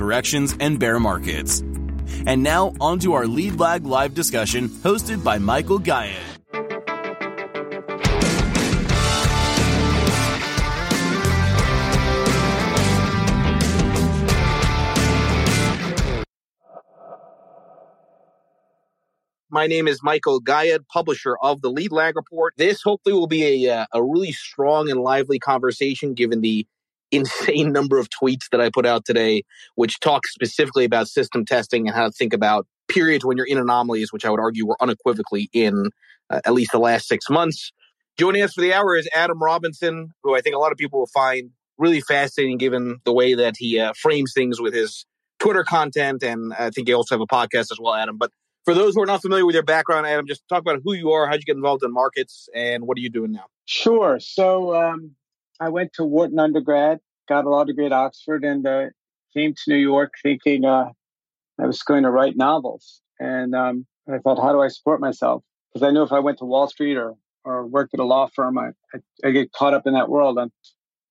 corrections, and bear markets. And now, on to our Lead Lag live discussion hosted by Michael Gayed. My name is Michael Gayed, publisher of the Lead Lag Report. This hopefully will be a, uh, a really strong and lively conversation given the insane number of tweets that I put out today, which talk specifically about system testing and how to think about periods when you're in anomalies, which I would argue were unequivocally in uh, at least the last six months. Joining us for the hour is Adam Robinson, who I think a lot of people will find really fascinating given the way that he uh, frames things with his Twitter content. And I think you also have a podcast as well, Adam. But for those who are not familiar with your background, Adam, just talk about who you are, how'd you get involved in markets, and what are you doing now? Sure. So um, I went to Wharton undergrad, got a law degree at Oxford, and uh, came to New York thinking uh, I was going to write novels. And um, I thought, how do I support myself? Because I knew if I went to Wall Street or or worked at a law firm, I, I, I get caught up in that world. And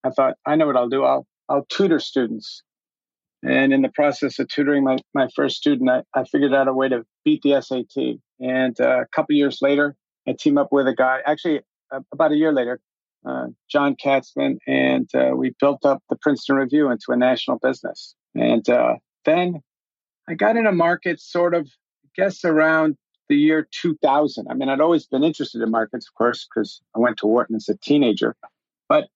I thought, I know what I'll do. I'll I'll tutor students and in the process of tutoring my, my first student, I, I figured out a way to beat the SAT. And uh, a couple years later, I team up with a guy, actually, uh, about a year later, uh, John Katzman, and uh, we built up the Princeton Review into a national business. And uh, then I got into markets sort of, I guess, around the year 2000. I mean, I'd always been interested in markets, of course, because I went to Wharton as a teenager. But,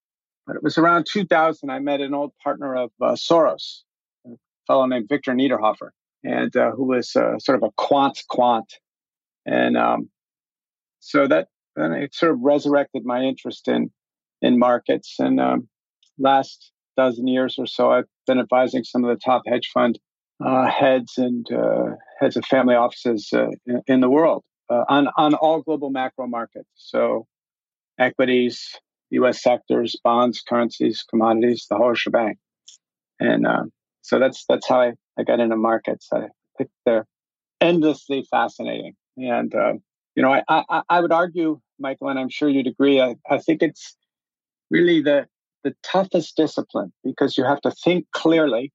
but it was around 2000 I met an old partner of uh, Soros, a fellow named Victor Niederhoffer, and uh, who was uh, sort of a quant quant, and um, so that then it sort of resurrected my interest in in markets. And um, last dozen years or so, I've been advising some of the top hedge fund uh, heads and uh, heads of family offices uh, in, in, the world uh, on on all global macro markets. So equities, U.S. sectors, bonds, currencies, commodities, the whole shebang. And um, so that's that's how I, I got into markets. I think they're endlessly fascinating, and uh, you know, I, I, I would argue, Michael, and I'm sure you'd agree. I, I think it's really the the toughest discipline because you have to think clearly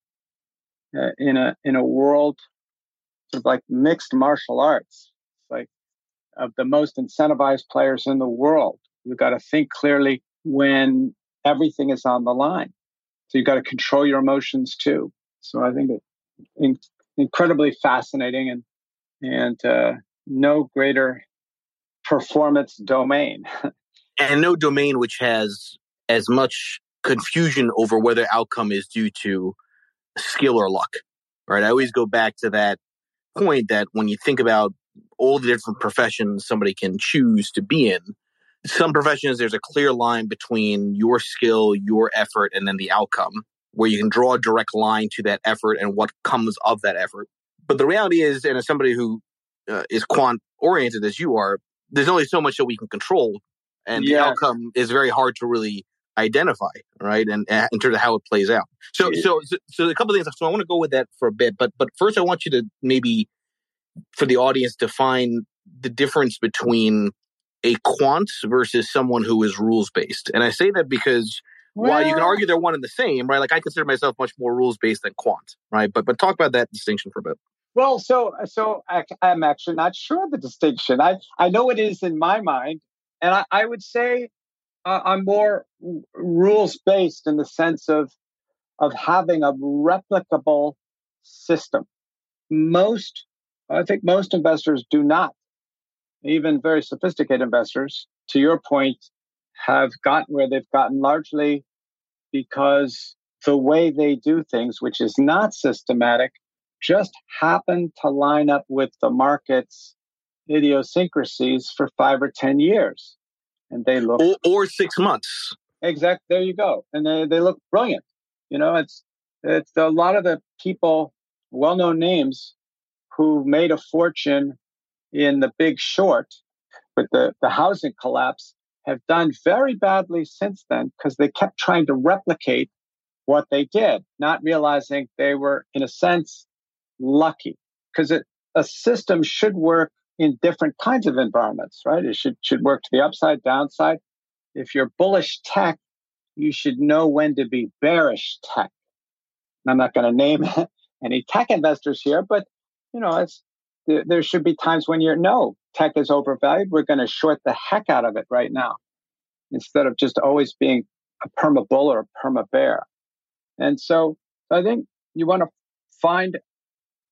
uh, in a in a world sort of like mixed martial arts. Like of the most incentivized players in the world. You've got to think clearly when everything is on the line. So you've got to control your emotions too. So I think it's in, incredibly fascinating and and uh, no greater performance domain. and no domain which has as much confusion over whether outcome is due to skill or luck. Right? I always go back to that point that when you think about all the different professions somebody can choose to be in, some professions there's a clear line between your skill, your effort, and then the outcome where you can draw a direct line to that effort and what comes of that effort. But the reality is, and as somebody who uh, is quant oriented as you are, there's only so much that we can control, and yeah. the outcome is very hard to really identify, right? And uh, in terms of how it plays out. So, so, so, so a couple of things. So I want to go with that for a bit, but but first I want you to maybe for the audience define the difference between a quant versus someone who is rules based. And I say that because well, while you can argue they're one and the same, right? Like I consider myself much more rules based than quant, right? But but talk about that distinction for a bit. Well, so so I, am actually not sure of the distinction. I I know it is in my mind, and I, I would say uh, I'm more rules based in the sense of of having a replicable system. most, I think most investors do not. Even very sophisticated investors, to your point, have gotten where they've gotten largely because the way they do things, which is not systematic, just happen to line up with the market's idiosyncrasies for five or 10 years. And they look. Or, or six months. Exact. There you go. And they, they look brilliant. You know, it's, it's a lot of the people, well known names, who made a fortune in the big short with the, the housing collapse have done very badly since then because they kept trying to replicate what they did, not realizing they were, in a sense, lucky because a system should work in different kinds of environments, right? It should, should work to the upside, downside. If you're bullish tech, you should know when to be bearish tech. And I'm not going to name any tech investors here, but you know, it's there, there should be times when you're no, tech is overvalued. We're going to short the heck out of it right now instead of just always being a perma bull or a perma bear. And so I think you want to find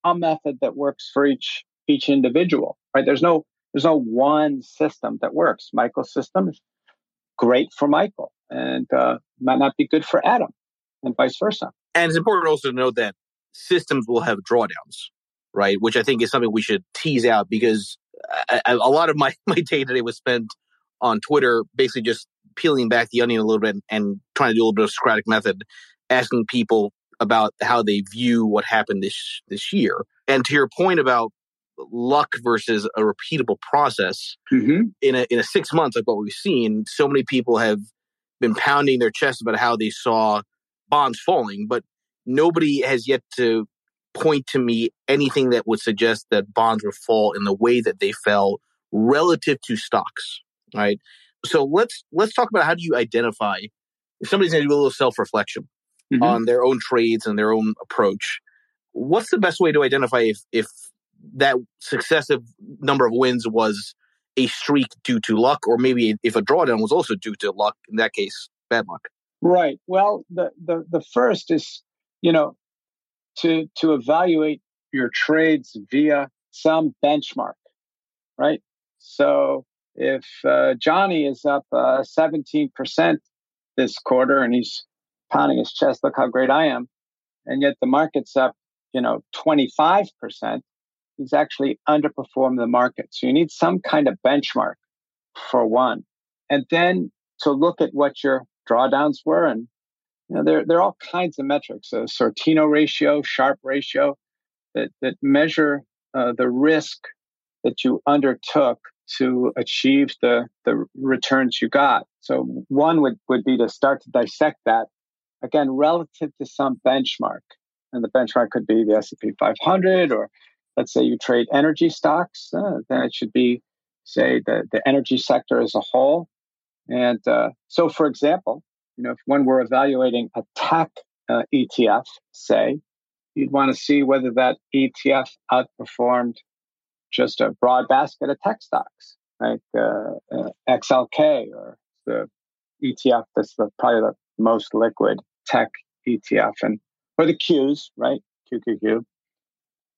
a method that works for each each individual, right? There's no there's no one system that works. Michael's system is great for Michael and uh, might not be good for Adam, and vice versa. And it's important also to note that systems will have drawdowns, right? Which I think is something we should tease out because a, a lot of my my day today was spent on Twitter, basically just peeling back the onion a little bit and trying to do a little bit of Socratic method, asking people about how they view what happened this this year. And to your point about luck versus a repeatable process, mm-hmm. in a in a six months like what we've seen, so many people have been pounding their chest about how they saw bonds falling, but nobody has yet to point to me anything that would suggest that bonds would fall in the way that they fell relative to stocks right? So let's let's talk about how do you identify if somebody's going to do a little self reflection mm-hmm. on their own trades and their own approach. What's the best way to identify if if that successive number of wins was a streak due to luck, or maybe if a drawdown was also due to luck? In that case, bad luck. Right. Well, the the the first is you know to to evaluate your trades via some benchmark, right? So if uh, Johnny is up uh, 17% this quarter and he's pounding his chest, look how great I am, and yet the market's up, you know, 25%, he's actually underperformed the market. So you need some kind of benchmark for one. And then to look at what your drawdowns were. And, you know, there, there are all kinds of metrics, a Sortino ratio, Sharpe ratio that, that measure uh, the risk that you undertook to achieve the, the returns you got. So one would, would be to start to dissect that again relative to some benchmark. And the benchmark could be the S&P 500 or let's say you trade energy stocks, uh, then it should be say the, the energy sector as a whole. And uh, so for example, you know, if when we're evaluating a tech uh, ETF, say, you'd want to see whether that ETF outperformed just a broad basket of tech stocks, like uh, uh, XLK or the ETF that's the, probably the most liquid tech ETF, and or the Qs, right? QQQ,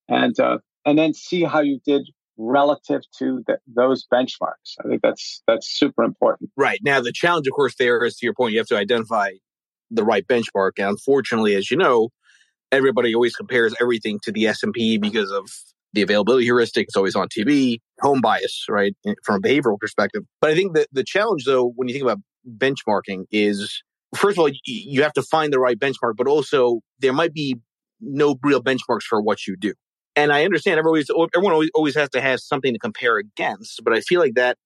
and uh, and then see how you did relative to the, those benchmarks. I think that's that's super important. Right now, the challenge, of course, there is to your point. You have to identify the right benchmark, and unfortunately, as you know, everybody always compares everything to the S and P because of the availability heuristic is always on TV, home bias, right, from a behavioral perspective. But I think that the challenge, though, when you think about benchmarking, is first of all, you have to find the right benchmark, but also there might be no real benchmarks for what you do. And I understand everybody's, everyone always, always has to have something to compare against, but I feel like that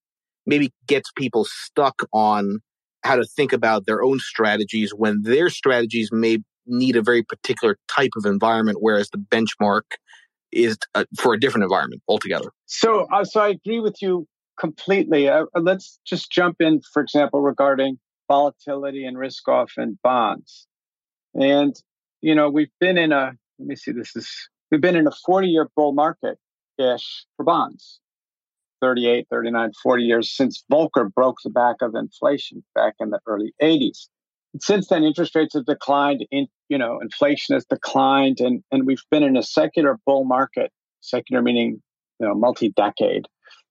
maybe gets people stuck on how to think about their own strategies when their strategies may need a very particular type of environment, whereas the benchmark is uh, for a different environment altogether. So, uh, so I agree with you completely. Uh, uh, let's just jump in, for example, regarding volatility and risk off in bonds. And, you know, we've been in a, let me see, this is, we've been in a 40 year bull market ish for bonds. 38, 39, 40 years since Volcker broke the back of inflation back in the early 80s. And since then, interest rates have declined in, you know, inflation has declined and, and we've been in a secular bull market, secular meaning, you know, multi-decade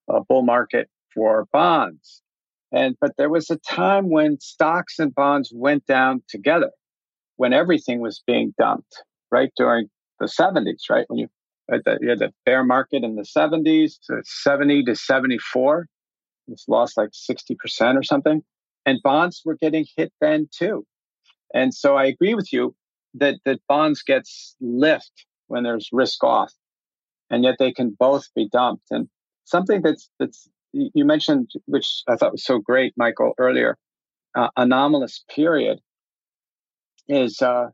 uh, bull market for bonds. And, but there was a time when stocks and bonds went down together, when everything was being dumped, right? During the 70s, right? When you had the, you had the bear market in the 70s to 70 to 74, it's lost like 60% or something. And bonds were getting hit then too. And so I agree with you that, that bonds gets lift when there's risk off and yet they can both be dumped. And something that's, that's, you mentioned, which I thought was so great, Michael, earlier, uh, anomalous period is, uh,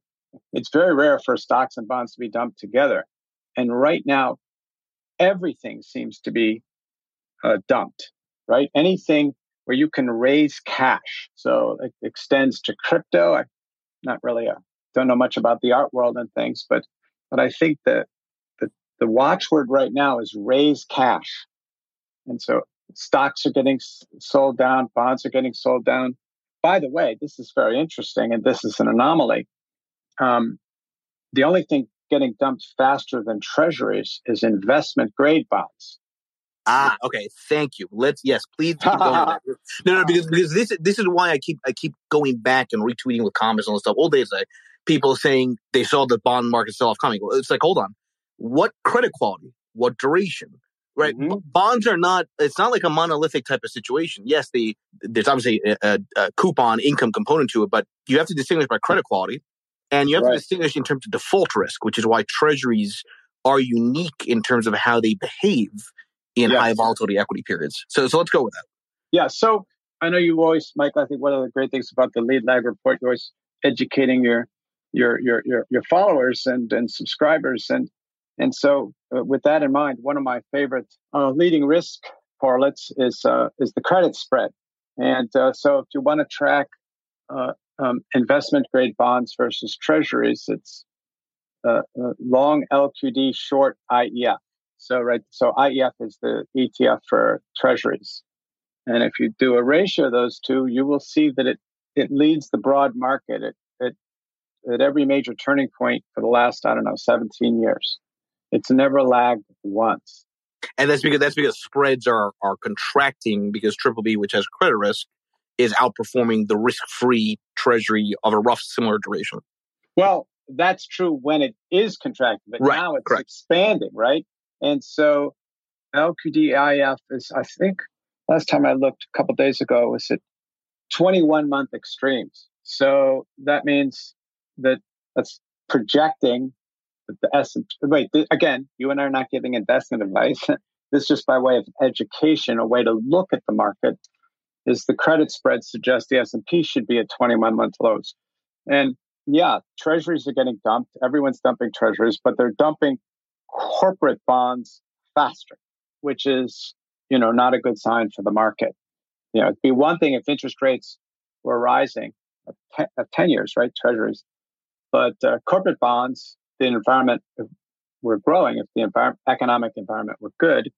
it's very rare for stocks and bonds to be dumped together. And right now, everything seems to be uh, dumped, right? Anything where you can raise cash. So it extends to crypto. I'm not really a, don't know much about the art world and things, but but I think that the, the watchword right now is raise cash. And so stocks are getting sold down, bonds are getting sold down. By the way, this is very interesting, and this is an anomaly. Um, the only thing getting dumped faster than treasuries is investment grade bonds. Ah, okay. Thank you. Let's yes, please keep going. no, no, because because this this is why I keep I keep going back and retweeting with comments and all stuff. All days like people saying they saw the bond market sell off coming. It's like, hold on, what credit quality, what duration, right? Mm-hmm. Bonds are not. It's not like a monolithic type of situation. Yes, the there's obviously a, a, a coupon income component to it, but you have to distinguish by credit quality, and you have right. to distinguish in terms of default risk, which is why treasuries are unique in terms of how they behave in yes. high volatility equity periods. So, so let's go with that. Yeah. So I know you always, Mike. I think one of the great things about the lead lag report, you're always educating your your your your, your followers and and subscribers, and and so uh, with that in mind, one of my favorite uh, leading risk correlates is uh, is the credit spread. And uh, so if you want to track uh, um, investment grade bonds versus treasuries, it's uh, long LQD, short IEF. So, right, so IEF is the ETF for treasuries. And if you do a ratio of those two, you will see that it, it leads the broad market at, at, at every major turning point for the last, I don't know, 17 years. It's never lagged once. And that's because that's because spreads are are contracting because triple B, which has credit risk, is outperforming the risk free treasury of a rough similar duration. Well, that's true when it is contracting, but right, now it's correct. expanding, right? And so LQDIF is, I think, last time I looked a couple days ago, was at 21 month extremes. So that means that that's projecting the S. Wait, th- again, you and I are not giving investment advice. this is just by way of education, a way to look at the market. Is the credit spread suggest the S and P should be at 21 month lows, and yeah, treasuries are getting dumped. Everyone's dumping treasuries, but they're dumping corporate bonds faster, which is, you know, not a good sign for the market. You know, it'd be one thing if interest rates were rising at 10 years, right? Treasuries. But uh, corporate bonds, the environment were growing. If the environment, economic environment were good,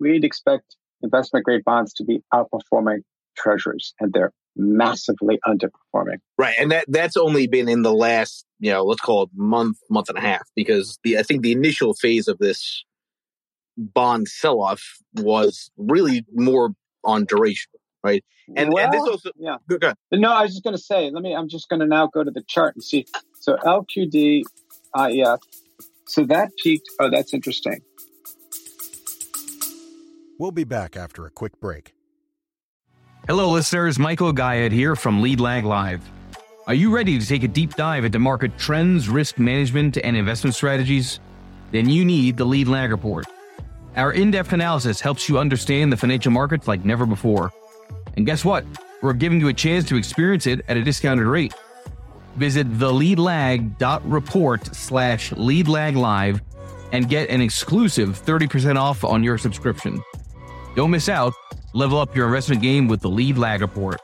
we'd expect investment grade bonds to be outperforming treasuries, and they're massively underperforming. Right, and that that's only been in the last, you know, let's call it month, month and a half, because the I think the initial phase of this bond sell off was really more on duration, right? And, well, and this also, yeah. Go, go no, I was just going to say, let me. I'm just going to now go to the chart and see. So LQD, Uh, IEF. So that peaked. Oh, that's interesting. We'll be back after a quick break. Hello, listeners. Michael Gayed here from Lead Lag Live. Are you ready to take a deep dive into market trends, risk management, and investment strategies? Then you need the Lead Lag Report. Our in depth analysis helps you understand the financial markets like never before. And guess what? We're giving you a chance to experience it at a discounted rate. Visit theleadlag.report slash leadlaglive and get an exclusive 30% off on your subscription. Don't miss out Level up your investment game with the lead lag report.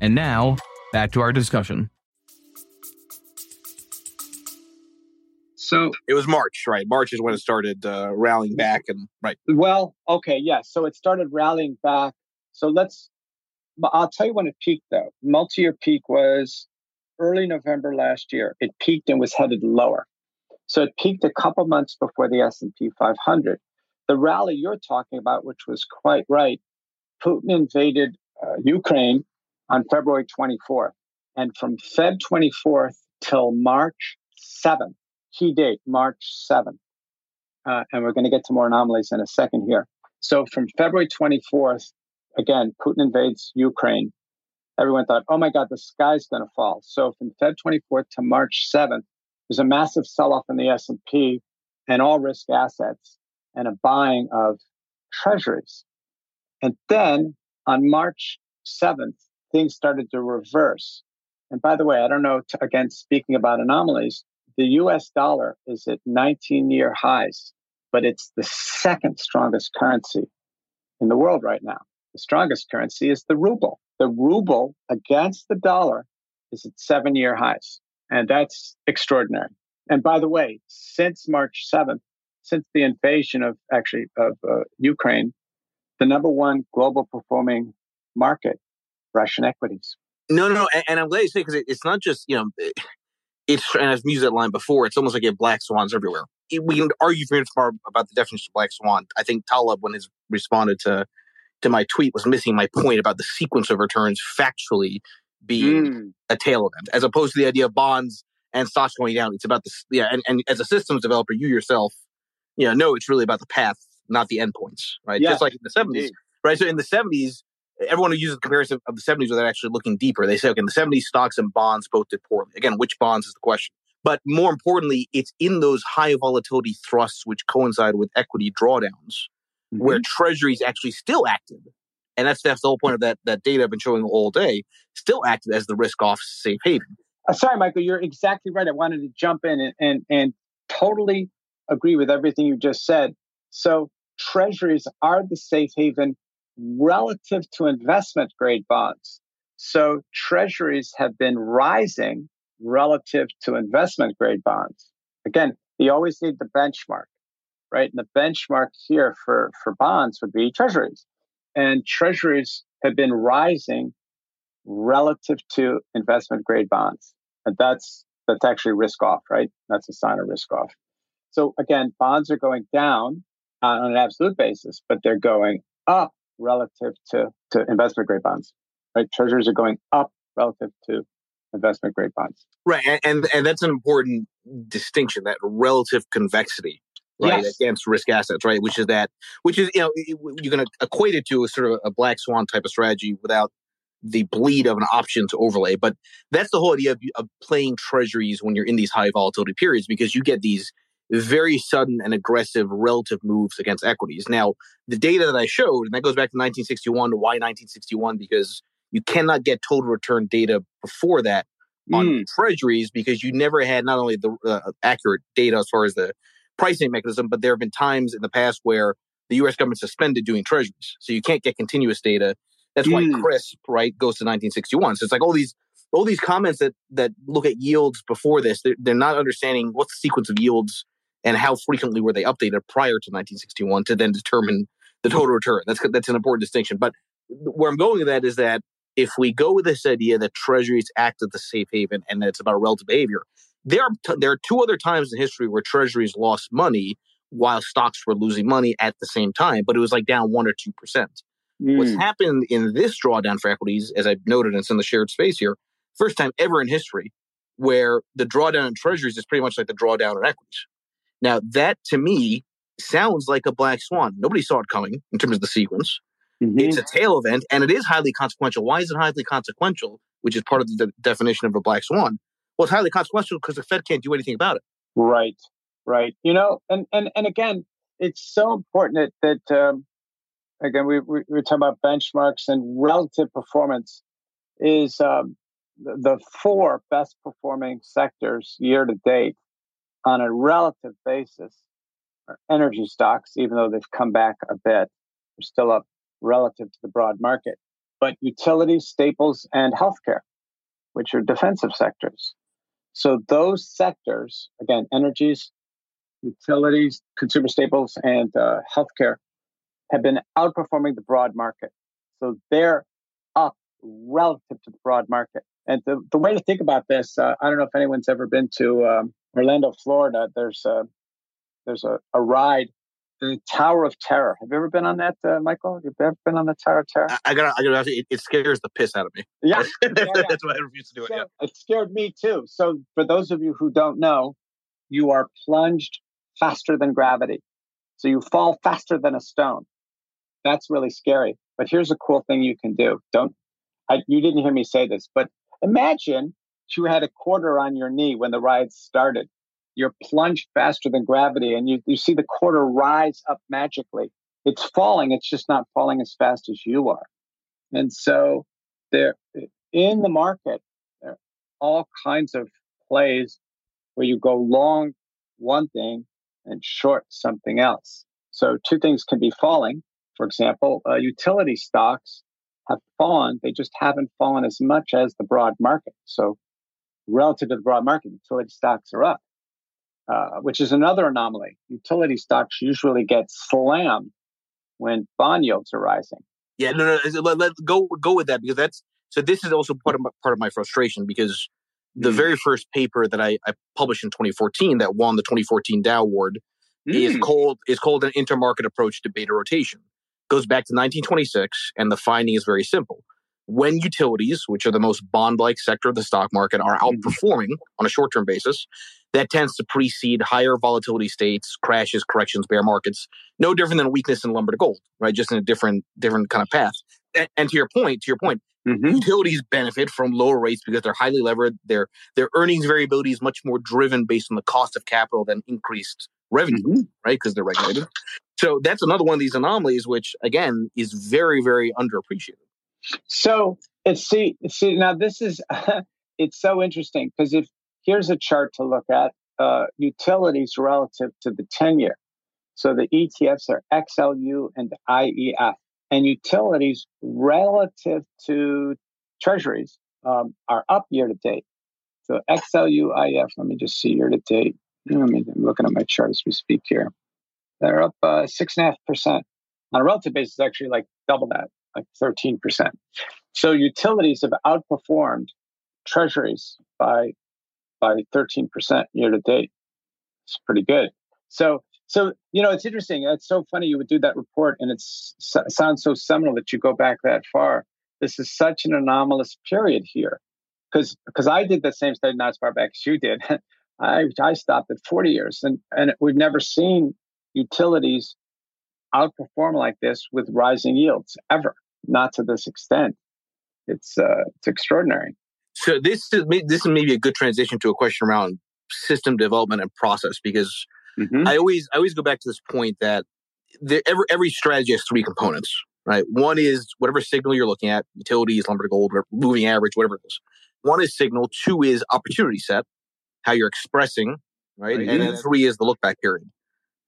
And now, back to our discussion. So it was March, right? March is when it started uh, rallying back, and right. Well, okay, yes. Yeah. So it started rallying back. So let's. I'll tell you when it peaked, though. Multi-year peak was early November last year, it peaked and was headed lower. So it peaked a couple months before the S&P 500. The rally you're talking about, which was quite right, Putin invaded uh, Ukraine on February 24th. And from Feb 24th till March 7th, key date, March 7th. Uh, and we're going to get to more anomalies in a second here. So from February 24th, again, Putin invades Ukraine. Everyone thought, oh my God, the sky's going to fall. So from Feb 24th to March 7th, there's a massive sell-off in the S&P and all risk assets and a buying of treasuries. And then on March 7th, things started to reverse. And by the way, I don't know, again, speaking about anomalies, the US dollar is at 19 year highs, but it's the second strongest currency in the world right now. The strongest currency is the ruble. The ruble against the dollar is at seven year highs. And that's extraordinary. And by the way, since March 7th, since the invasion of actually of uh, Ukraine, the number one global performing market, Russian equities. No, no, no. And, and I'm glad you say because it, it's not just you know, it's and I've used that line before. It's almost like you have black swans everywhere. We can argue for far about the definition of black swan. I think Taleb, when he responded to to my tweet, was missing my point about the sequence of returns factually being mm. a tail event, as opposed to the idea of bonds and stocks going down. It's about this, yeah. And, and as a systems developer, you yourself, you know, know it's really about the path, not the endpoints, right? Just like in the seventies, right? So in the seventies, everyone who uses the comparison of the 70s without actually looking deeper, they say, okay, in the 70s, stocks and bonds both did poorly. Again, which bonds is the question. But more importantly, it's in those high volatility thrusts which coincide with equity drawdowns mm-hmm. where treasuries actually still acted. And that's, that's the whole point of that, that data I've been showing all day, still acted as the risk off safe haven. Uh, sorry, Michael, you're exactly right. I wanted to jump in and, and, and totally agree with everything you just said. So treasuries are the safe haven relative to investment grade bonds. So treasuries have been rising relative to investment grade bonds. Again, you always need the benchmark, right? And the benchmark here for, for bonds would be treasuries. And treasuries have been rising relative to investment grade bonds. And that's that's actually risk off, right? That's a sign of risk off. So again, bonds are going down on an absolute basis, but they're going up relative to, to investment grade bonds. Right? Treasuries are going up relative to investment grade bonds. Right. And, and, and that's an important distinction, that relative convexity. Right yes. against risk assets, right? Which is that, which is you know you're going to equate it to a sort of a black swan type of strategy without the bleed of an options overlay. But that's the whole idea of, of, playing treasuries when you're in these high volatility periods because you get these very sudden and aggressive relative moves against equities. Now, the data that I showed, and that goes back to 1961. Why 1961? Because you cannot get total return data before that on mm. treasuries because you never had not only the uh, accurate data as far as the pricing mechanism, but there have been times in the past where the U.S. government suspended doing treasuries, so you can't get continuous data. That's mm. why CRSP right goes to 1961. So it's like all these all these comments that that look at yields before this, they're, they're not understanding what's the sequence of yields and how frequently were they updated prior to 1961 to then determine the total return. That's that's an important distinction. But where I'm going with that is that if we go with this idea that treasuries act as the safe haven and that it's about relative behavior, there are t- there are two other times in history where treasuries lost money while stocks were losing money at the same time, but it was like down one or two percent. Mm. What's happened in this drawdown for equities, as I've noted, and it's in the shared space here, first time ever in history where the drawdown in treasuries is pretty much like the drawdown in equities. Now, that to me sounds like a black swan. Nobody saw it coming in terms of the sequence. Mm-hmm. It's a tail event and it is highly consequential. Why is it highly consequential? Which is part of the de- definition of a black swan. Well, it's highly consequential because the Fed can't do anything about it. Right, right. You know, and and and again, it's so important that, that um, again we, we we're talking about benchmarks and relative performance is um, the, the four best performing sectors year to date on a relative basis are energy stocks, even though they've come back a bit. They're still up relative to the broad market. But utilities, staples, and healthcare, which are defensive sectors. So those sectors, again, energies, utilities, consumer staples, and uh, healthcare, have been outperforming the broad market. So they're up relative to the broad market. And the, the way to think about this, uh, I don't know if anyone's ever been to um, Orlando, Florida. There's a there's a, a ride, the Tower of Terror. Have you ever been on that, uh, Michael? You've ever been on the Tower of Terror? I, I gotta, I gotta, it, it scares the piss out of me. Yeah, yeah, yeah. that's why I refuse to do it. Yeah. It scared me too. So for those of you who don't know, you are plunged faster than gravity. So you fall faster than a stone. That's really scary. But here's a cool thing you can do. Don't I, you didn't hear me say this, but imagine you had a quarter on your knee when the ride started. You're plunged faster than gravity and you, you see the quarter rise up magically. It's falling, it's just not falling as fast as you are. And so there in the market, there are all kinds of plays where you go long one thing and short something else. So two things can be falling. For example, uh, utility stocks have fallen. They just haven't fallen as much as the broad market. So relative to the broad market, utility stocks are up, uh, which is another anomaly. Utility stocks usually get slammed when bond yields are rising. Yeah, no, no. Let, let go go with that because that's so. This is also part of my, part of my frustration because the Mm. very first paper that I, I published in 2014 that won the 2014 Dow Award is Mm. called is called an intermarket approach to beta rotation. Goes back to 1926, and the finding is very simple. When utilities, which are the most bond-like sector of the stock market, are Mhm. outperforming on a short-term basis, that tends to precede higher volatility states, crashes, corrections, bear markets. No different than weakness in lumber to gold, right? Just in a different different kind of path. And, and to your point, to your point, Mhm. utilities benefit from lower rates because they're highly levered. Their their earnings variability is much more driven based on the cost of capital than increased revenue, Mhm. right? Because they're regulated. So that's another one of these anomalies, which again is very, very underappreciated. So it's see see now this is it's so interesting because if here's a chart to look at uh, utilities relative to the 10 year. So the ETFs are XLU and IEF, and utilities relative to treasuries um, are up year to date. So XLU, IEF, let me just see year to date. Let me, I'm looking at my chart as we speak here. They're up uh, six and a half percent on a relative basis, actually like double that, like 13%. So utilities have outperformed treasuries by by 13% year to date. It's pretty good. So so you know it's interesting. It's so funny you would do that report and it sounds so seminal that you go back that far. This is such an anomalous period here. Because because I did the same study not as far back as you did. I I stopped at 40 years and and we've never seen utilities outperform like this with rising yields ever. Not to this extent. It's uh, it's extraordinary. So this is this is maybe a good transition to a question around system development and process because Mm-hmm. I always I always go back to this point that there, every every strategy has three components, right? One is whatever signal you're looking at, utilities, lumber to gold, moving average, whatever it is. One is signal. Two is opportunity set, how you're expressing, right? Right. And then three is the look back period,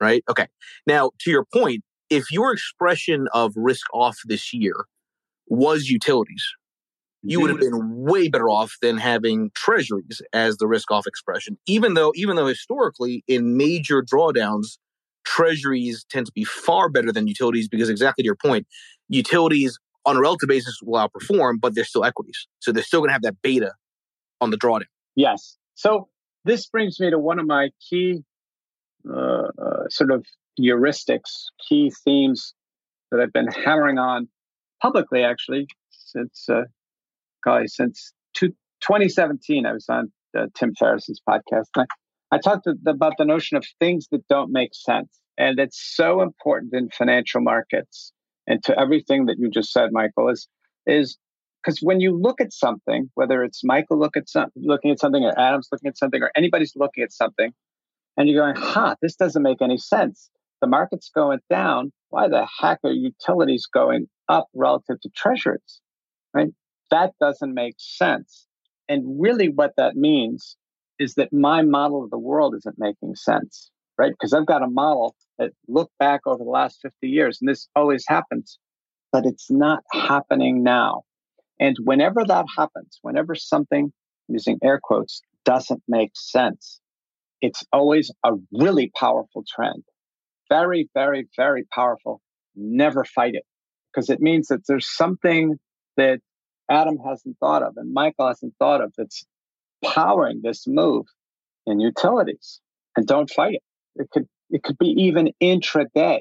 right? Okay. Now to your point, if your expression of risk off this year was utilities, you would have been way better off than having treasuries as the risk off expression even though even though historically in major drawdowns treasuries tend to be far better than utilities because exactly to your point utilities on a relative basis will outperform but they're still equities so they're still going to have that beta on the drawdown Yes. So this brings me to one of my key uh, uh, sort of heuristics, key themes that I've been hammering on publicly, actually, since uh, golly, since two, 2017. I was on uh, Tim Ferriss's podcast. I, I talked to, about the notion of things that don't make sense, and it's so important in financial markets. And to everything that you just said, Michael, is is because when you look at something, whether it's Michael look at some, looking at something, or Adam's looking at something, or anybody's looking at something, and you're going, "Huh, this doesn't make any sense." The market's going down. Why the heck are utilities going up relative to treasuries? Right? That doesn't make sense. And really, what that means is that my model of the world isn't making sense, right? Because I've got a model that looked back over the last 50 years, and this always happens, but it's not happening now. And whenever that happens, whenever something, using air quotes, doesn't make sense, it's always a really powerful trend. Very, very, very powerful. Never fight it because it means that there's something that Adam hasn't thought of and Michael hasn't thought of that's powering this move in utilities. And don't fight it. It could it could be even intraday.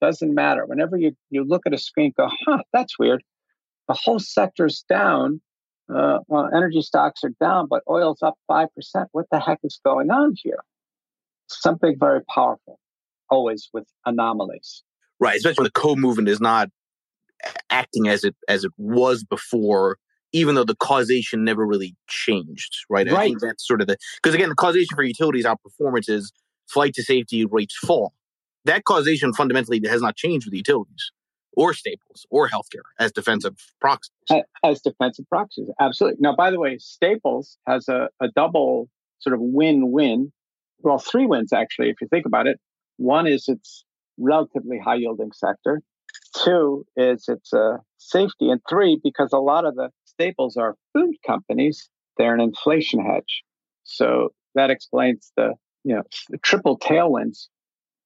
Doesn't matter. Whenever you, you look at a screen, go, huh, that's weird. The whole sector's down. Uh, well, energy stocks are down, but oil's up 5%. What the heck is going on here? Something very powerful, always with anomalies. Right, especially when the co movement is not acting as it as it was before even though the causation never really changed, right? right. I think that's sort of the because again, the causation for utilities outperformance is flight to safety rates fall. That causation fundamentally has not changed with utilities or staples or healthcare as defensive proxies. As defensive proxies, absolutely. Now, by the way, Staples has a, a double sort of win-win. Well, three wins actually, if you think about it. One is it's relatively high yielding sector. Two is it's a safety, and three because a lot of the staples are food companies, they're an inflation hedge. So that explains the you know the triple tailwinds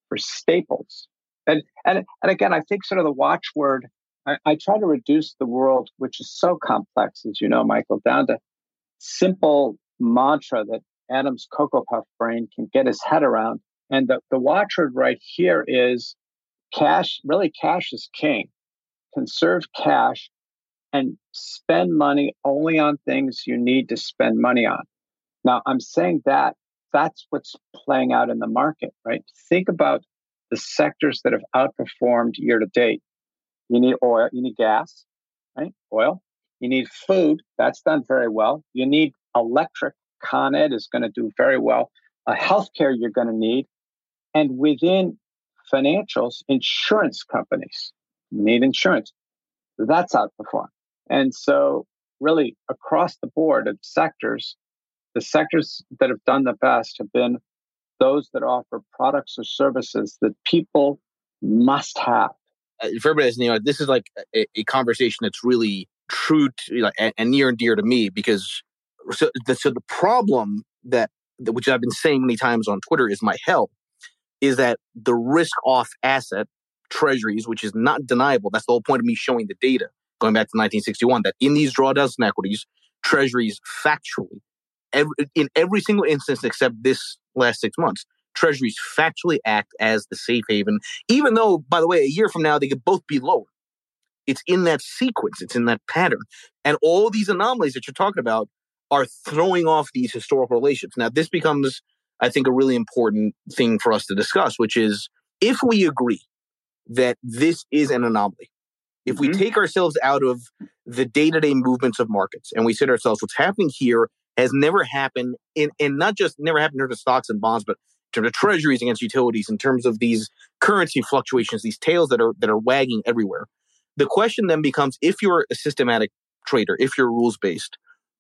for staples. And and and again, I think sort of the watchword. I, I try to reduce the world, which is so complex, as you know, Michael, down to simple mantra that Adam's Cocoa Puff brain can get his head around. And the, the watchword right here is cash. Really, cash is king. Conserve cash and spend money only on things you need to spend money on. Now, I'm saying that that's what's playing out in the market, right? Think about the sectors that have outperformed year to date. You need oil, you need gas, right? Oil. You need food. That's done very well. You need electric. Con Ed is going to do very well. Uh, healthcare, you're going to need. And within financials, insurance companies need insurance. That's outperformed. And so, really, across the board of sectors, the sectors that have done the best have been those that offer products or services that people must have. Uh, for everybody you know, this is like a, a conversation that's really true to, you know, and, and, near and dear to me because so the, so the problem that, which I've been saying many times on Twitter is my hell is that the risk off asset treasuries, which is not deniable. That's the whole point of me showing the data going back to 1961, that in these drawdowns and equities, treasuries factually, every, in every single instance except this last six months, treasuries factually act as the safe haven, even though, by the way, a year from now, they could both be lower. It's in that sequence, it's in that pattern. And all these anomalies that you're talking about are throwing off these historical relations. Now, this becomes, I think, a really important thing for us to discuss, which is if we agree that this is an anomaly, if we mm-hmm. take ourselves out of the day to day movements of markets and we say to ourselves, what's happening here has never happened in, and not just never happened in terms of stocks and bonds, but in terms of treasuries against utilities, in terms of these currency fluctuations, these tails that are, that are wagging everywhere. The question then becomes if you're a systematic trader, if you're rules based,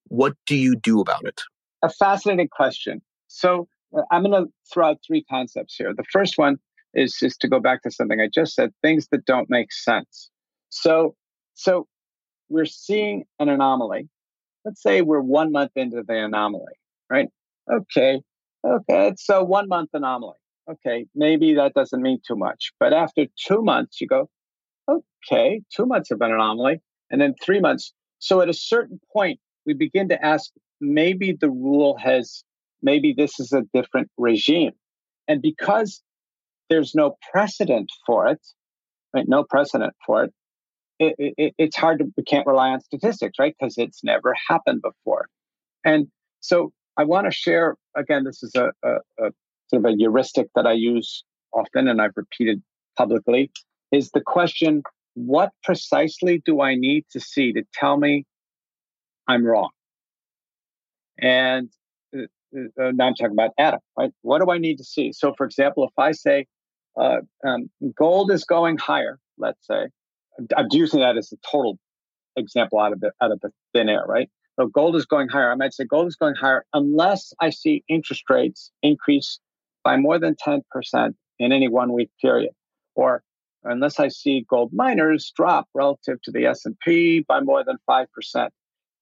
what do you do about it? A fascinating question. So Uh, I'm going to throw out three concepts here. The first one is just to go back to something I just said things that don't make sense. So, so we're seeing an anomaly. Let's say we're one month into the anomaly, right? Okay. Okay. A one month anomaly. Okay. Maybe that doesn't mean too much. But after two months, you go, okay, two months of an anomaly. And then three months. So at a certain point, we begin to ask maybe the rule has, maybe this is a different regime. And because there's no precedent for it, right? No precedent for it it, it, it's hard to, we can't rely on statistics, right? Because it's never happened before. And so I want to share, again, this is a, a, a sort of a heuristic that I use often and I've repeated publicly is the question, what precisely do I need to see to tell me I'm wrong? And uh, uh, now I'm talking about Adam, right? What do I need to see? So, for example, if I say uh, um, gold is going higher, let's say, I'm using that as a total example out of the out of the thin air, right? So gold is going higher. I might say gold is going higher unless I see interest rates increase by more than 10% in any one week period, or unless I see gold miners drop relative to the S&P by more than 5%. In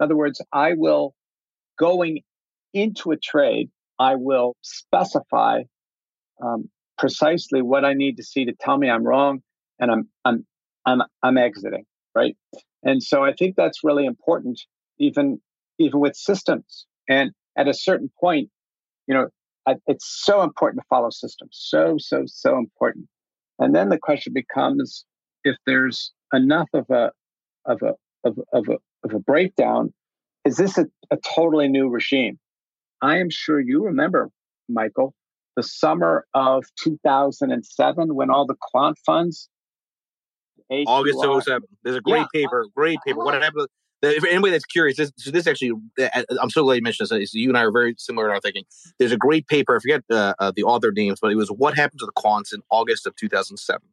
other words, I will going into a trade, I will specify um, precisely what I need to see to tell me I'm wrong, and I'm I'm I'm I'm exiting, right? And so I think that's really important, even even with systems. And at a certain point, you know, it's so important to follow systems. So so so important. And then the question becomes if there's enough of a of a of, of a of a breakdown, is this a, a totally new regime? I am sure you remember, Michael, the summer of 2007 when all the quant funds August of 07. There's a great yeah. paper, great paper. What happened? If anybody that's curious, this, so this actually, I'm so glad you mentioned this. You and I are very similar in our thinking. There's a great paper. I forget uh, uh, the author names, but it was "What Happened to the Quants" in August of 2007.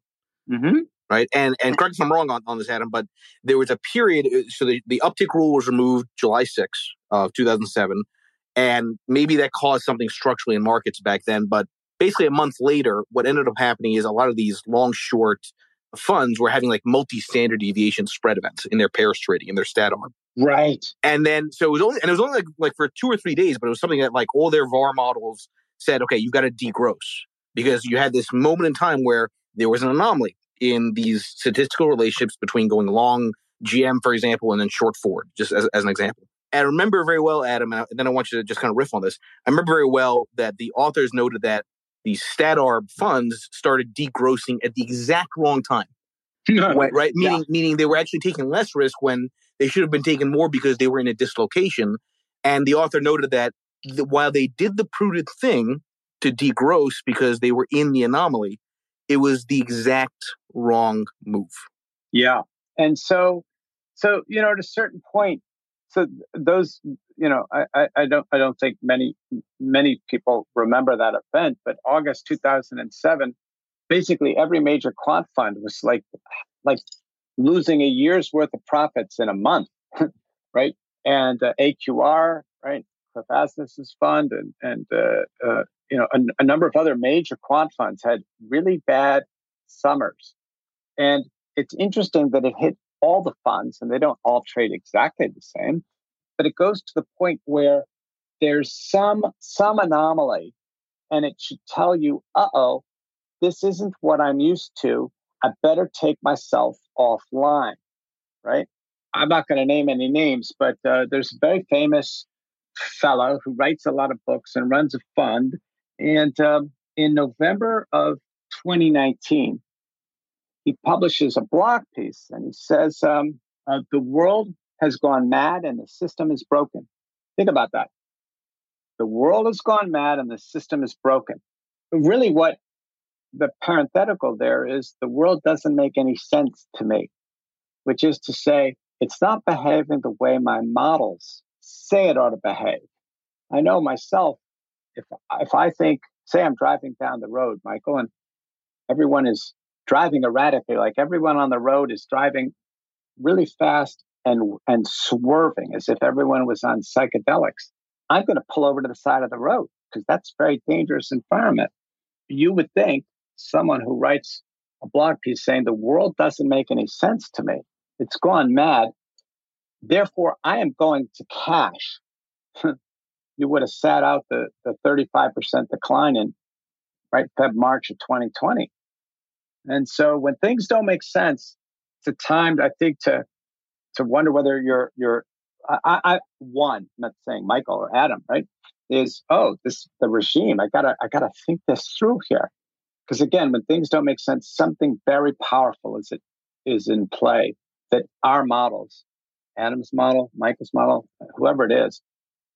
Mm-hmm. Right, and and correct me if I'm wrong on, on this, Adam, but there was a period. Uh, so the, the uptick rule was removed July 6th of 2007, and maybe that caused something structurally in markets back then. But basically, a month later, what ended up happening is a lot of these long short funds were having like multi standard deviation spread events in their pairs trading in their stat arb. Right. And then so it was only and it was only like, like for two or three days, but it was something that like all their VAR models said, okay, you've got to degross because you had this moment in time where there was an anomaly in these statistical relationships between going long GM, for example, and then short Ford, just as, as an example. And I remember very well, Adam, and then I want you to just kind of riff on this. I remember very well that the authors noted that the stat arb funds started degrossing at the exact wrong time. when, right? Meaning, yeah. meaning they were actually taking less risk when they should have been taking more because they were in a dislocation. And the author noted that the, while they did the prudent thing to degross because they were in the anomaly, it was the exact wrong move. Yeah. And so, so, you know, at a certain point, so those you know I, I don't i don't think many many people remember that event but august 2007 basically every major quant fund was like like losing a year's worth of profits in a month right? And uh, aqr right cliff Asness's fund and and uh, uh, you know a, a number of other major quant funds had really bad summers. And it's interesting that it hit all the funds and they don't all trade exactly the same but it goes to the point where there's some some anomaly and it should tell you uh-oh this isn't what i'm used to. I better take myself offline right? I'm not going to name any names but uh, there's a very famous fellow who writes a lot of books and runs a fund and um, in november of 2019 he publishes a blog piece and he says um, uh, the world has gone mad and the system is broken. Think about that. The world has gone mad and the system is broken. Really, what the parenthetical there is the world doesn't make any sense to me, which is to say, it's not behaving the way my models say it ought to behave. I know myself, if, if I think, say I'm driving down the road, Michael, and everyone is driving erratically. Like everyone on the road is driving really fast and and swerving as if everyone was on psychedelics. I'm going to pull over to the side of the road because that's very dangerous environment. You would think someone who writes a blog piece saying the world doesn't make any sense to me. It's gone mad. Therefore, I am going to cash. you would have sat out the, the 35% decline in right Feb March of 2020. And so when things don't make sense, it's a time I think to to wonder whether you're you're I, I one I'm not saying Michael or Adam right is oh this the regime I gotta I gotta think this through here. Because again when things don't make sense something very powerful is it is in play that our models Adam's model Michael's model whoever it is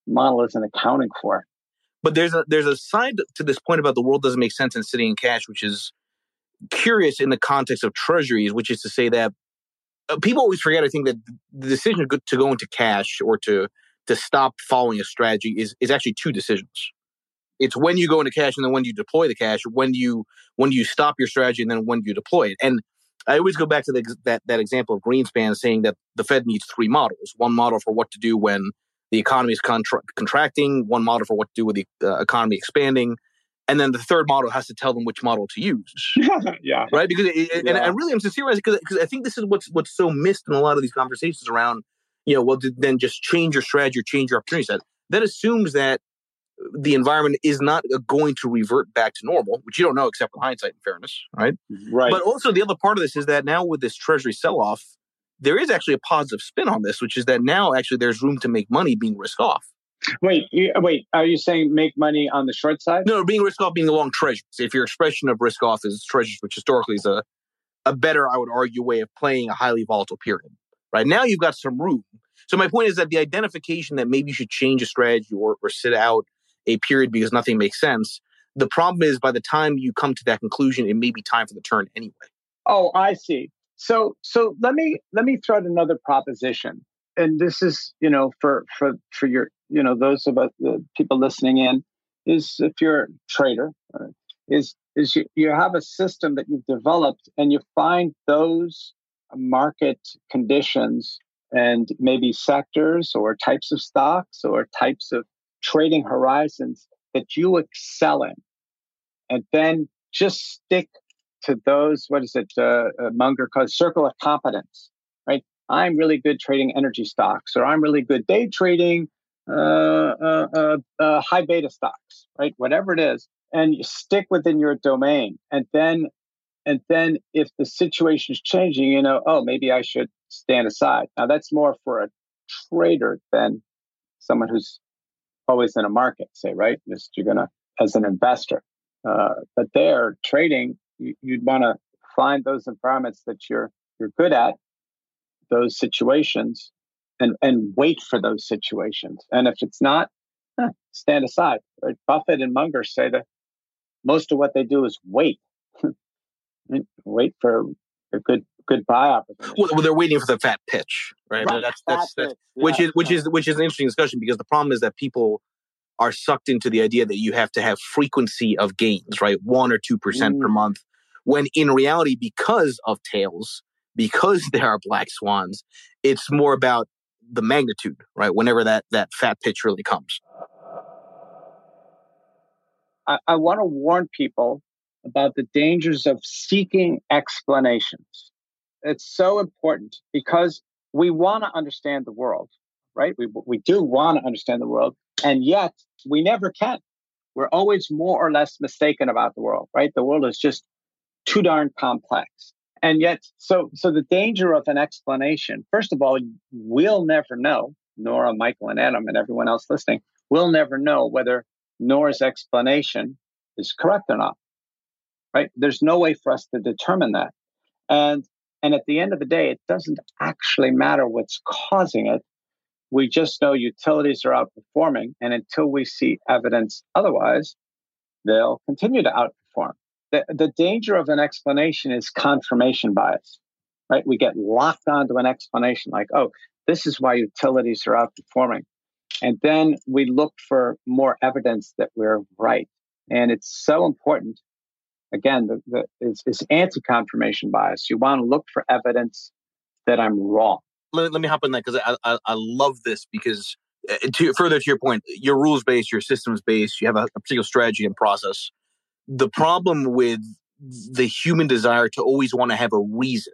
model isn't accounting for. But there's a there's a side to this point about the world doesn't make sense in sitting in cash which is curious in the context of treasuries which is to say that uh, people always forget. I think that the decision to go into cash or to to stop following a strategy is is actually two decisions. It's when you go into cash and then when you deploy the cash. When you when you stop your strategy and then when you deploy it. And I always go back to the, that that example of Greenspan saying that the Fed needs three models: one model for what to do when the economy is contra- contracting, one model for what to do with the uh, economy expanding, and then the third model has to tell them which model to use. yeah, right. Because it, yeah. and I really am sincere because because I think this is what's what's so missed in a lot of these conversations around. You know, well, then just change your strategy or change your opportunity set. That assumes that the environment is not uh, going to revert back to normal, which you don't know except for hindsight and fairness, right? Right. But also the other part of this is that now with this treasury sell off, there is actually a positive spin on this, which is that now actually there's room to make money being risk off. Wait, uh, wait. Are you saying make money on the short side? No, being risk off, being the long treasuries. If your expression of risk off is treasuries, which historically is a, a better, I would argue, way of playing a highly volatile period. Right now, you've got some room. So my point is that the identification that maybe you should change a strategy or, or sit out a period because nothing makes sense. The problem is by the time you come to that conclusion, it may be time for the turn anyway. Oh, I see. So so let me let me throw out another proposition. And this is, you know, for for for your, you know, those of us the people listening in, is if you're a trader, uh, is is you, you have a system that you've developed and you find those market conditions and maybe sectors or types of stocks or types of trading horizons that you excel in. And then just stick to those what is it uh, uh, munger calls circle of competence right i'm really good trading energy stocks or i'm really good day trading uh, uh, uh, uh high beta stocks right? Whatever it is and you stick within your domain. And then and then if the situation is changing you know oh maybe i should stand aside. Now that's more for a trader than someone who's always in a market say right? Just you're gonna as an investor. Uh, but there trading you, would want to find those environments that you're you're good at those situations and and wait for those situations and if it's not eh, stand aside right? buffett and munger say that most of what they do is wait wait for a good good buy opportunity. Well, they're waiting for the fat pitch, right? right. That's, that's, that's, yeah, which is which is which is an interesting discussion because the problem is that people are sucked into the idea that you have to have frequency of gains, right? One or two percent mm. per month. When in reality, because of tails, because there are black swans, it's more about the magnitude, right? Whenever that that fat pitch really comes. I, I want to warn people about the dangers of seeking explanations. It's so important because we want to understand the world, right? We, we do want to understand the world, and yet we never can. We're always more or less mistaken about the world, right? The world is just too darn complex. And yet, so so the danger of an explanation, first of all, we'll never know, Nora, Michael, and Adam, and everyone else listening, we'll never know whether Nora's explanation is correct or not right? There's no way for us to determine that. And and at the end of the day, it doesn't actually matter what's causing it. We just know utilities are outperforming. And until we see evidence otherwise, they'll continue to outperform. The, the danger of an explanation is confirmation bias, right? We get locked onto an explanation like, oh, this is why utilities are outperforming. And then we look for more evidence that we're right. And it's so important again, the, the, it's, it's anti-confirmation bias. You want to look for evidence that I'm wrong. Let, let me hop in that because I, I, I love this because uh, to, further to your point, you're rules based, you're systems based, you have a, a particular strategy and process. The problem with the human desire to always want to have a reason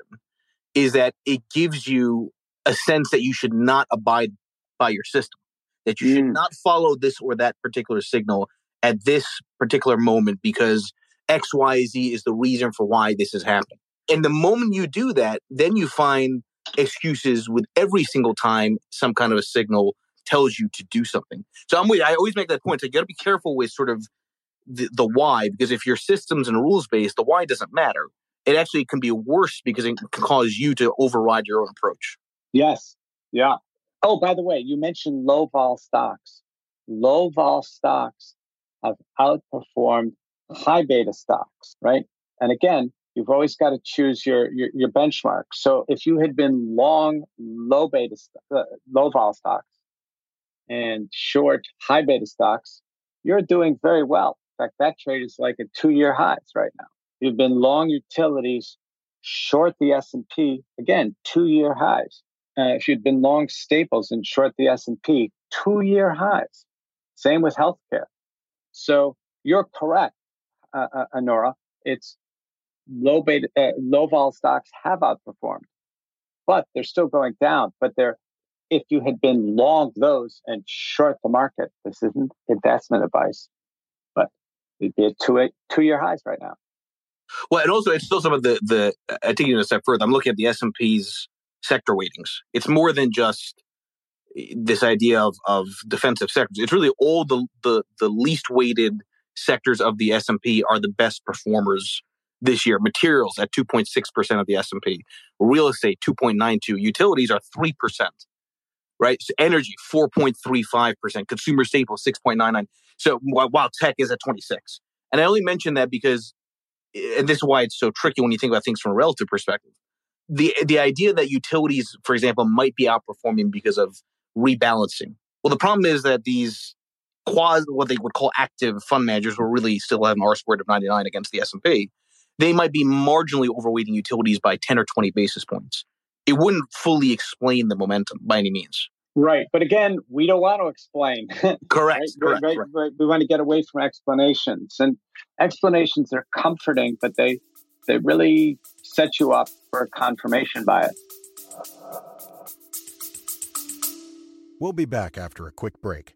is that it gives you a sense that you should not abide by your system, that you should mm. not follow this or that particular signal at this particular moment because XYZ is the reason for why this is happening. And the moment you do that, then you find excuses with every single time some kind of a signal tells you to do something. So I'm with, I always make that point. So you got to be careful with sort of the, the why, because if your systems and rules based, the why doesn't matter. It actually can be worse because it can cause you to override your own approach. Yes. Yeah. Oh, by the way, you mentioned low vol stocks. Low vol stocks have outperformed high beta stocks, right? And again, you've always got to choose your, your, your benchmark. So if you had been long low beta, uh, low vol stocks and short high beta stocks, you're doing very well. In fact, that trade is like at two year highs right now. You've been long utilities, short the S&P, again, two year highs. Uh, if you'd been long staples and short the S&P, two year highs. Same with healthcare. So you're correct uh, uh, it's low beta, uh, low vol stocks have outperformed, but they're still going down. But they're if you had been long those and short the market, this isn't investment advice, it'd be at two two year highs right now. Well, and also it's still some of the the take it a step further. I'm looking at the S and P's sector weightings. It's more than just eh, this idea of, of defensive sectors. It's really all the, the, the least weighted sectors of the S&P are the best performers this year. Materials at 2.6% of the S&P, real estate 2.92, utilities are 3%, right? So energy 4.35%, consumer staples 6.99. So while tech is at 26. And I only mention that because eh, and this is why it's so tricky when you think about things from a relative perspective. The the idea that utilities, for example, might be outperforming because of rebalancing. Well, the problem is that these quasi what they would call active fund managers will really still have an R squared of 99 against the S&P. They might be marginally overweighting utilities by 10 or 20 basis points. It wouldn't fully explain the momentum by any means. Right. But again, we don't want to explain. Correct. right? Correct, right, right. We want to get away from explanations. And explanations are comforting, but they they really set you up for a confirmation bias. We'll be back after a quick break.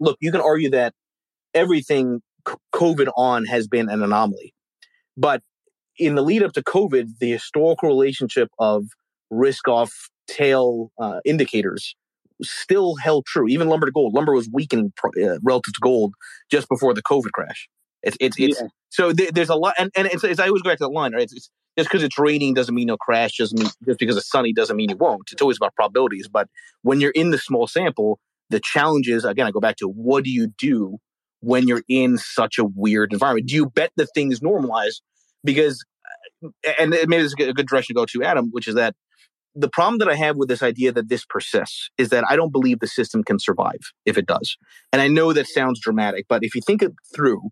Look, you can argue that everything COVID on has been an anomaly. But in the lead up to COVID, the historical relationship of risk off tail uh, indicators still held true. Even lumber to gold. Lumber was weakening uh, relative to gold just before the COVID crash. It's it's, it's yeah. so th- there's a lot, and and it's, it's, I always go back to the line. Right? It's, it's just because it's raining doesn't mean no crash. Doesn't mean just because it's sunny doesn't mean it won't. It's always about probabilities. But when you're in the small sample, the challenge is again, I go back to what do you do when you're in such a weird environment? Do you bet that things normalize? Because, and maybe this is a good direction to go to, Adam, which is that the problem that I have with this idea that this persists is that I don't believe the system can survive if it does. And I know that sounds dramatic, but if you think it through,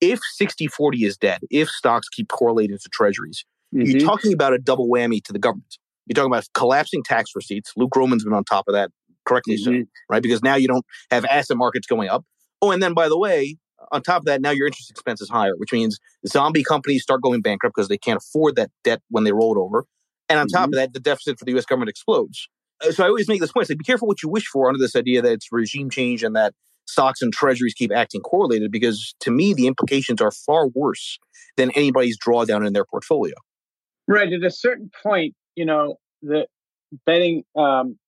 if 60 40 is dead, if stocks keep correlating to treasuries, mm-hmm. you're talking about a double whammy to the government. You're talking about collapsing tax receipts. Luke Gromen's been on top of that correctly mm-hmm. so, right? Because now you don't have asset markets going up. Oh, and then by the way, on top of that, now your interest expense is higher, which means zombie companies start going bankrupt because they can't afford that debt when they roll it over. And on mm-hmm. top of that, the deficit for the US government explodes. Uh, so I always make this point. It's like, be careful what you wish for under this idea that it's regime change and that stocks and treasuries keep acting correlated, because to me, the implications are far worse than anybody's drawdown in their portfolio. Right. At a certain point, you know, the betting um,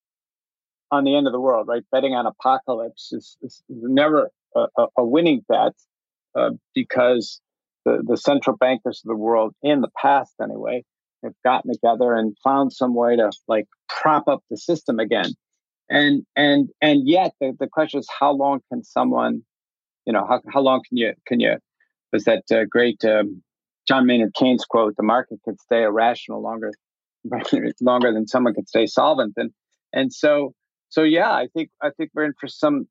on the end of the world, right? Betting on apocalypse is, is never a, a, winning bet uh, because the, the central bankers of the world, in the past anyway, have gotten together and found some way to like prop up the system again. And and and yet the, the question is how long can someone, you know, how, how long can you can you was that uh, great um, John Maynard Keynes quote, the market could stay irrational longer longer than someone could stay solvent. And and so so yeah, I think I think we're in for some.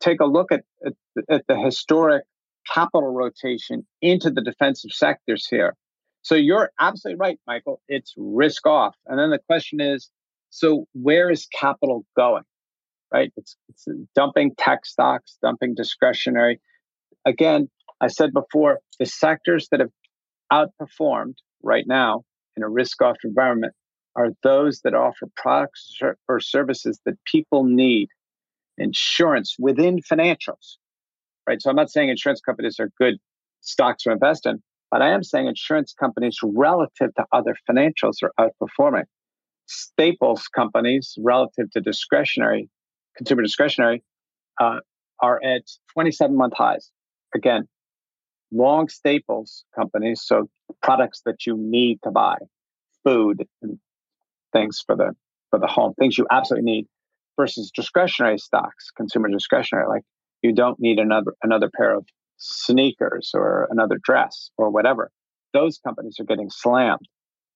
Take a look at, at, at the historic capital rotation into the defensive sectors here. So you're absolutely right, Michael. It's risk off, and then the question is, so where is capital going? Right? It's, it's dumping tech stocks, dumping discretionary. Again, I said before, the sectors that have outperformed right now in a risk off environment are those that offer products or services that people need. Insurance within financials, right? So I'm not saying insurance companies are good stocks to invest in, but I am saying insurance companies relative to other financials are outperforming. Staples companies relative to discretionary, consumer discretionary, uh, are at 27 month highs. Again, long staples companies, so products that you need to buy, food and things for the for the home, things you absolutely need, versus discretionary stocks, consumer discretionary, like you don't need another another pair of sneakers or another dress or whatever. Those companies are getting slammed.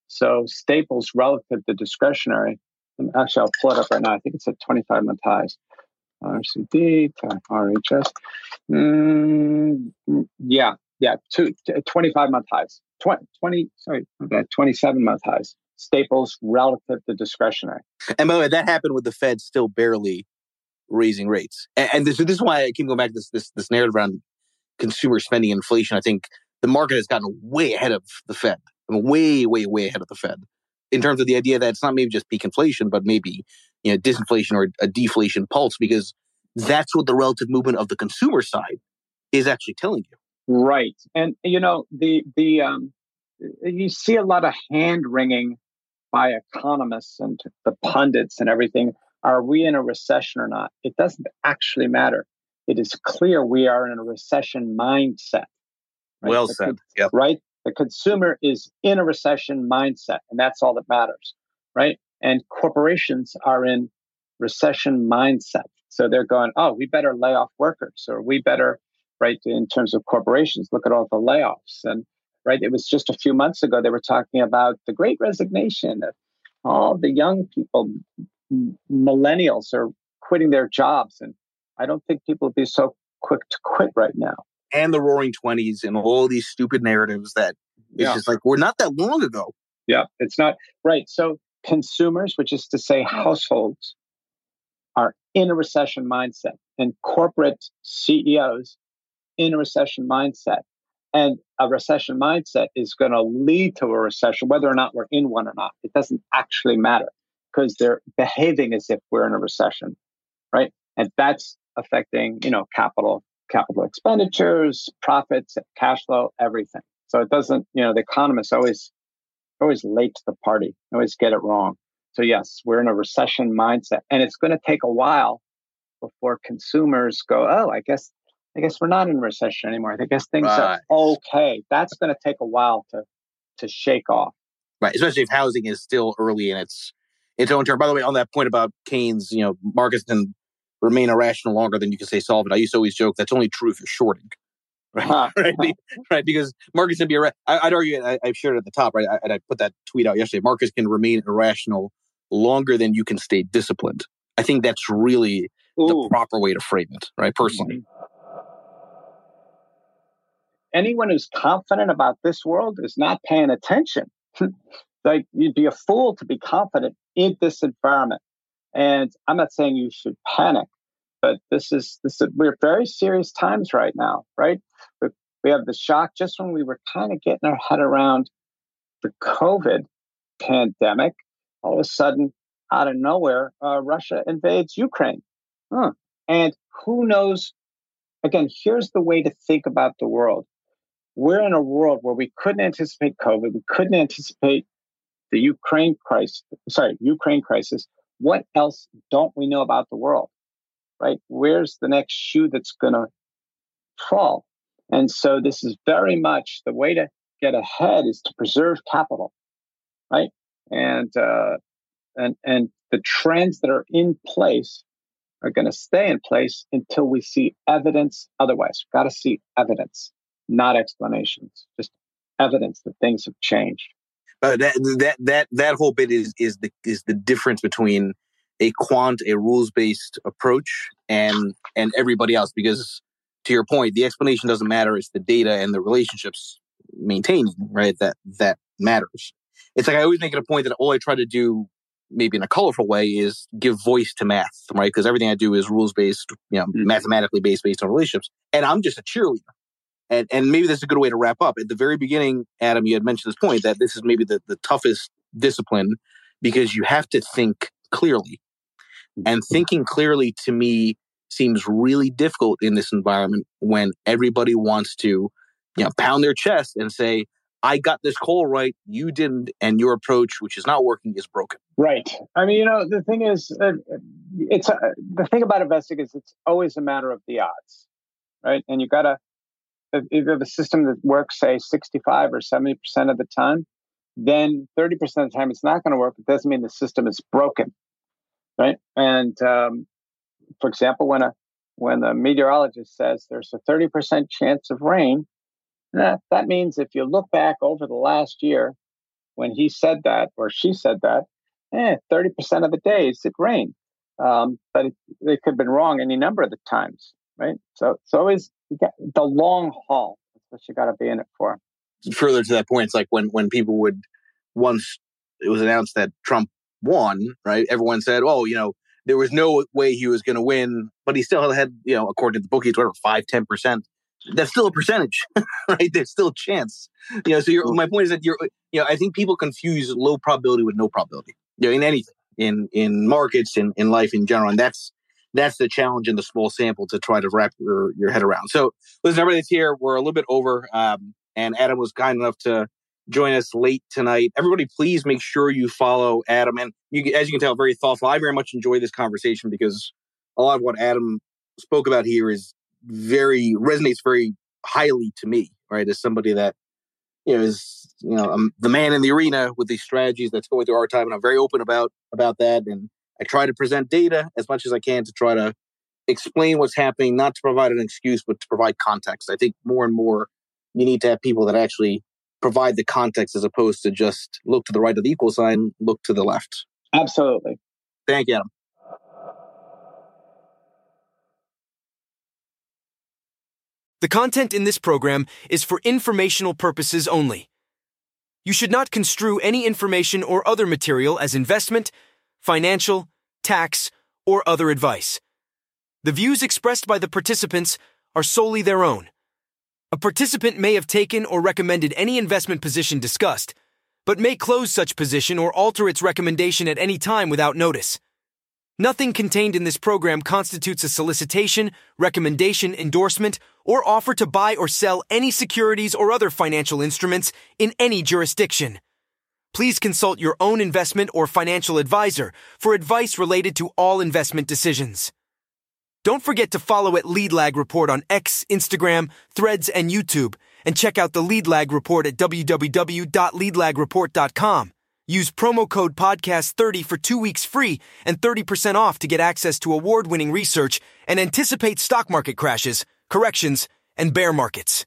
So staples relative to discretionary. Actually, I'll pull it up right now. I think it's at 25 month highs. RCD, RHS. Mm, yeah, yeah, two, 25 month highs. 20, 20 sorry, 27 month highs. Staples relative to discretionary. And by the way, that happened with the Fed still barely raising rates. And, and this, this is why I keep going back to this, this, this narrative around consumer spending inflation. I think the market has gotten way ahead of the Fed, I mean, way, way, way ahead of the Fed in terms of the idea that it's not maybe just peak inflation, but maybe you know disinflation or a deflation pulse, because that's what the relative movement of the consumer side is actually telling you. Right, and you know the the um, you see a lot of hand wringing by economists and the pundits and everything. Are we in a recession or not? It doesn't actually matter. It is clear we are in a recession mindset. Right? Well said. Yep. Right? The consumer is in a recession mindset, and that's all that matters, right? And corporations are in recession mindset. So they're going, oh, we better lay off workers, or we better, right, in terms of corporations, look at all the layoffs. And, right, it was just a few months ago, they were talking about the great resignation of all the young people, millennials are quitting their jobs. And I don't think people would be so quick to quit right now and the roaring 20s and all these stupid narratives that it's yeah. just like we're not that long ago. Yeah, it's not right. So consumers, which is to say households, are in a recession mindset and corporate CEOs in a recession mindset. And a recession mindset is going to lead to a recession, whether or not we're in one or not. It doesn't actually matter because they're behaving as if we're in a recession, right? And that's affecting, you know, capital capital expenditures, profits, cash flow, everything. So it doesn't, you know, the economists always always late to the party, always get it wrong. So yes, we're in a recession mindset, and it's going to take a while before consumers go, oh, I guess I guess we're not in recession anymore. I guess things right. are okay. That's going to take a while to to shake off. Right, especially if housing is still early in its its own turn. By the way, on that point about Keynes, you know, markets can remain irrational longer than you can say solve it. I used to always joke that's only true if you're shorting. Right, right, right, because markets can be. Irra- I, would argue, I, have shared at the top, right? I, and I put that tweet out yesterday. Markets can remain irrational longer than you can stay disciplined. I think that's really Ooh. the proper way to frame it, right? Personally. Mm-hmm. Anyone who's confident about this world is not paying attention. like you'd be a fool to be confident in this environment. And I'm not saying you should panic, but this is this is, we're very serious times right now, right? We, we have the shock just when we were kind of getting our head around the COVID pandemic. All of a sudden, out of nowhere, uh, Russia invades Ukraine, huh. and who knows? Again, here's the way to think about the world. We're in a world where we couldn't anticipate COVID, we couldn't anticipate the Ukraine crisis. Sorry, Ukraine crisis what else don't we know about the world? Right? Where's the next shoe that's going to fall? And so this is very much the way to get ahead is to preserve capital, right? And uh, and and the trends that are in place are going to stay in place until we see evidence otherwise. We've got to see evidence, not explanations, just evidence that things have changed. Uh, that that that that whole bit is is the is the difference between a quant, a rules based approach, and and everybody else. Because to your point, the explanation doesn't matter; it's the data and the relationships maintaining right that that matters. It's like I always make it a point that all I try to do, maybe in a colorful way, is give voice to math, right? Because everything I do is rules based, you know, mm-hmm. mathematically based, based on relationships, and I'm just a cheerleader and and maybe that's a good way to wrap up. At the very beginning, Adam, you had mentioned this point that this is maybe the, the toughest discipline because you have to think clearly. And thinking clearly to me seems really difficult in this environment when everybody wants to, you know, pound their chest and say, I got this call right, you didn't, and your approach, which is not working, is broken. Right. I mean, you know, the thing is, uh, it's uh, the thing about investing is it's always a matter of the odds, right? And you got to if you have a system that works, say, 65 or 70% of the time, then 30% of the time it's not going to work. It doesn't mean the system is broken, right? And um, for example, when a when the meteorologist says there's a 30% chance of rain, that, that means if you look back over the last year when he said that or she said that, eh, 30% of the days it rained. Um, but it, it could have been wrong any number of the times, right? So it's always you get the long haul. That's what you got to be in it for. further to that point, it's like when when people would once it was announced that Trump won, right? Everyone said, "Oh, you know, there was no way he was going to win," but he still had, you know, according to the bookies, whatever, five, ten percent. That's still a percentage, right? There's still a chance. You know, so mm-hmm. my point is that you're, you know, I think people confuse low probability with no probability. You know, in anything, in in markets, in in life in general, and that's that's the challenge in the small sample to try to wrap your, your head around. So, listen, everybody that's here, we're a little bit over, um, and Adam was kind enough to join us late tonight. Everybody, please make sure you follow Adam. And you, as you can tell, very thoughtful. I very much enjoy this conversation because a lot of what Adam spoke about here is very resonates very highly to me, right? As somebody that you know is you know I'm the man in the arena with these strategies that's going through our time, and I'm very open about about that. And I try to present data as much as I can to try to explain what's happening, not to provide an excuse, but to provide context. I think more and more you need to have people that actually provide the context as opposed to just look to the right of the equal sign, look to the left. Absolutely. Thank you, Adam. The content in this program is for informational purposes only. You should not construe any information or other material as investment, financial, tax, or other advice. The views expressed by the participants are solely their own. A participant may have taken or recommended any investment position discussed, but may close such position or alter its recommendation at any time without notice. Nothing contained in this program constitutes a solicitation, recommendation, endorsement, or offer to buy or sell any securities or other financial instruments in any jurisdiction. Please consult your own investment or financial advisor for advice related to all investment decisions. Don't forget to follow at Lead Lag Report on X, Instagram, Threads, and YouTube, and check out the Lead Lag Report at www.leadlagreport.com. Use promo code podcast30 for two weeks free and 30% off to get access to award winning research and anticipate stock market crashes, corrections, and bear markets.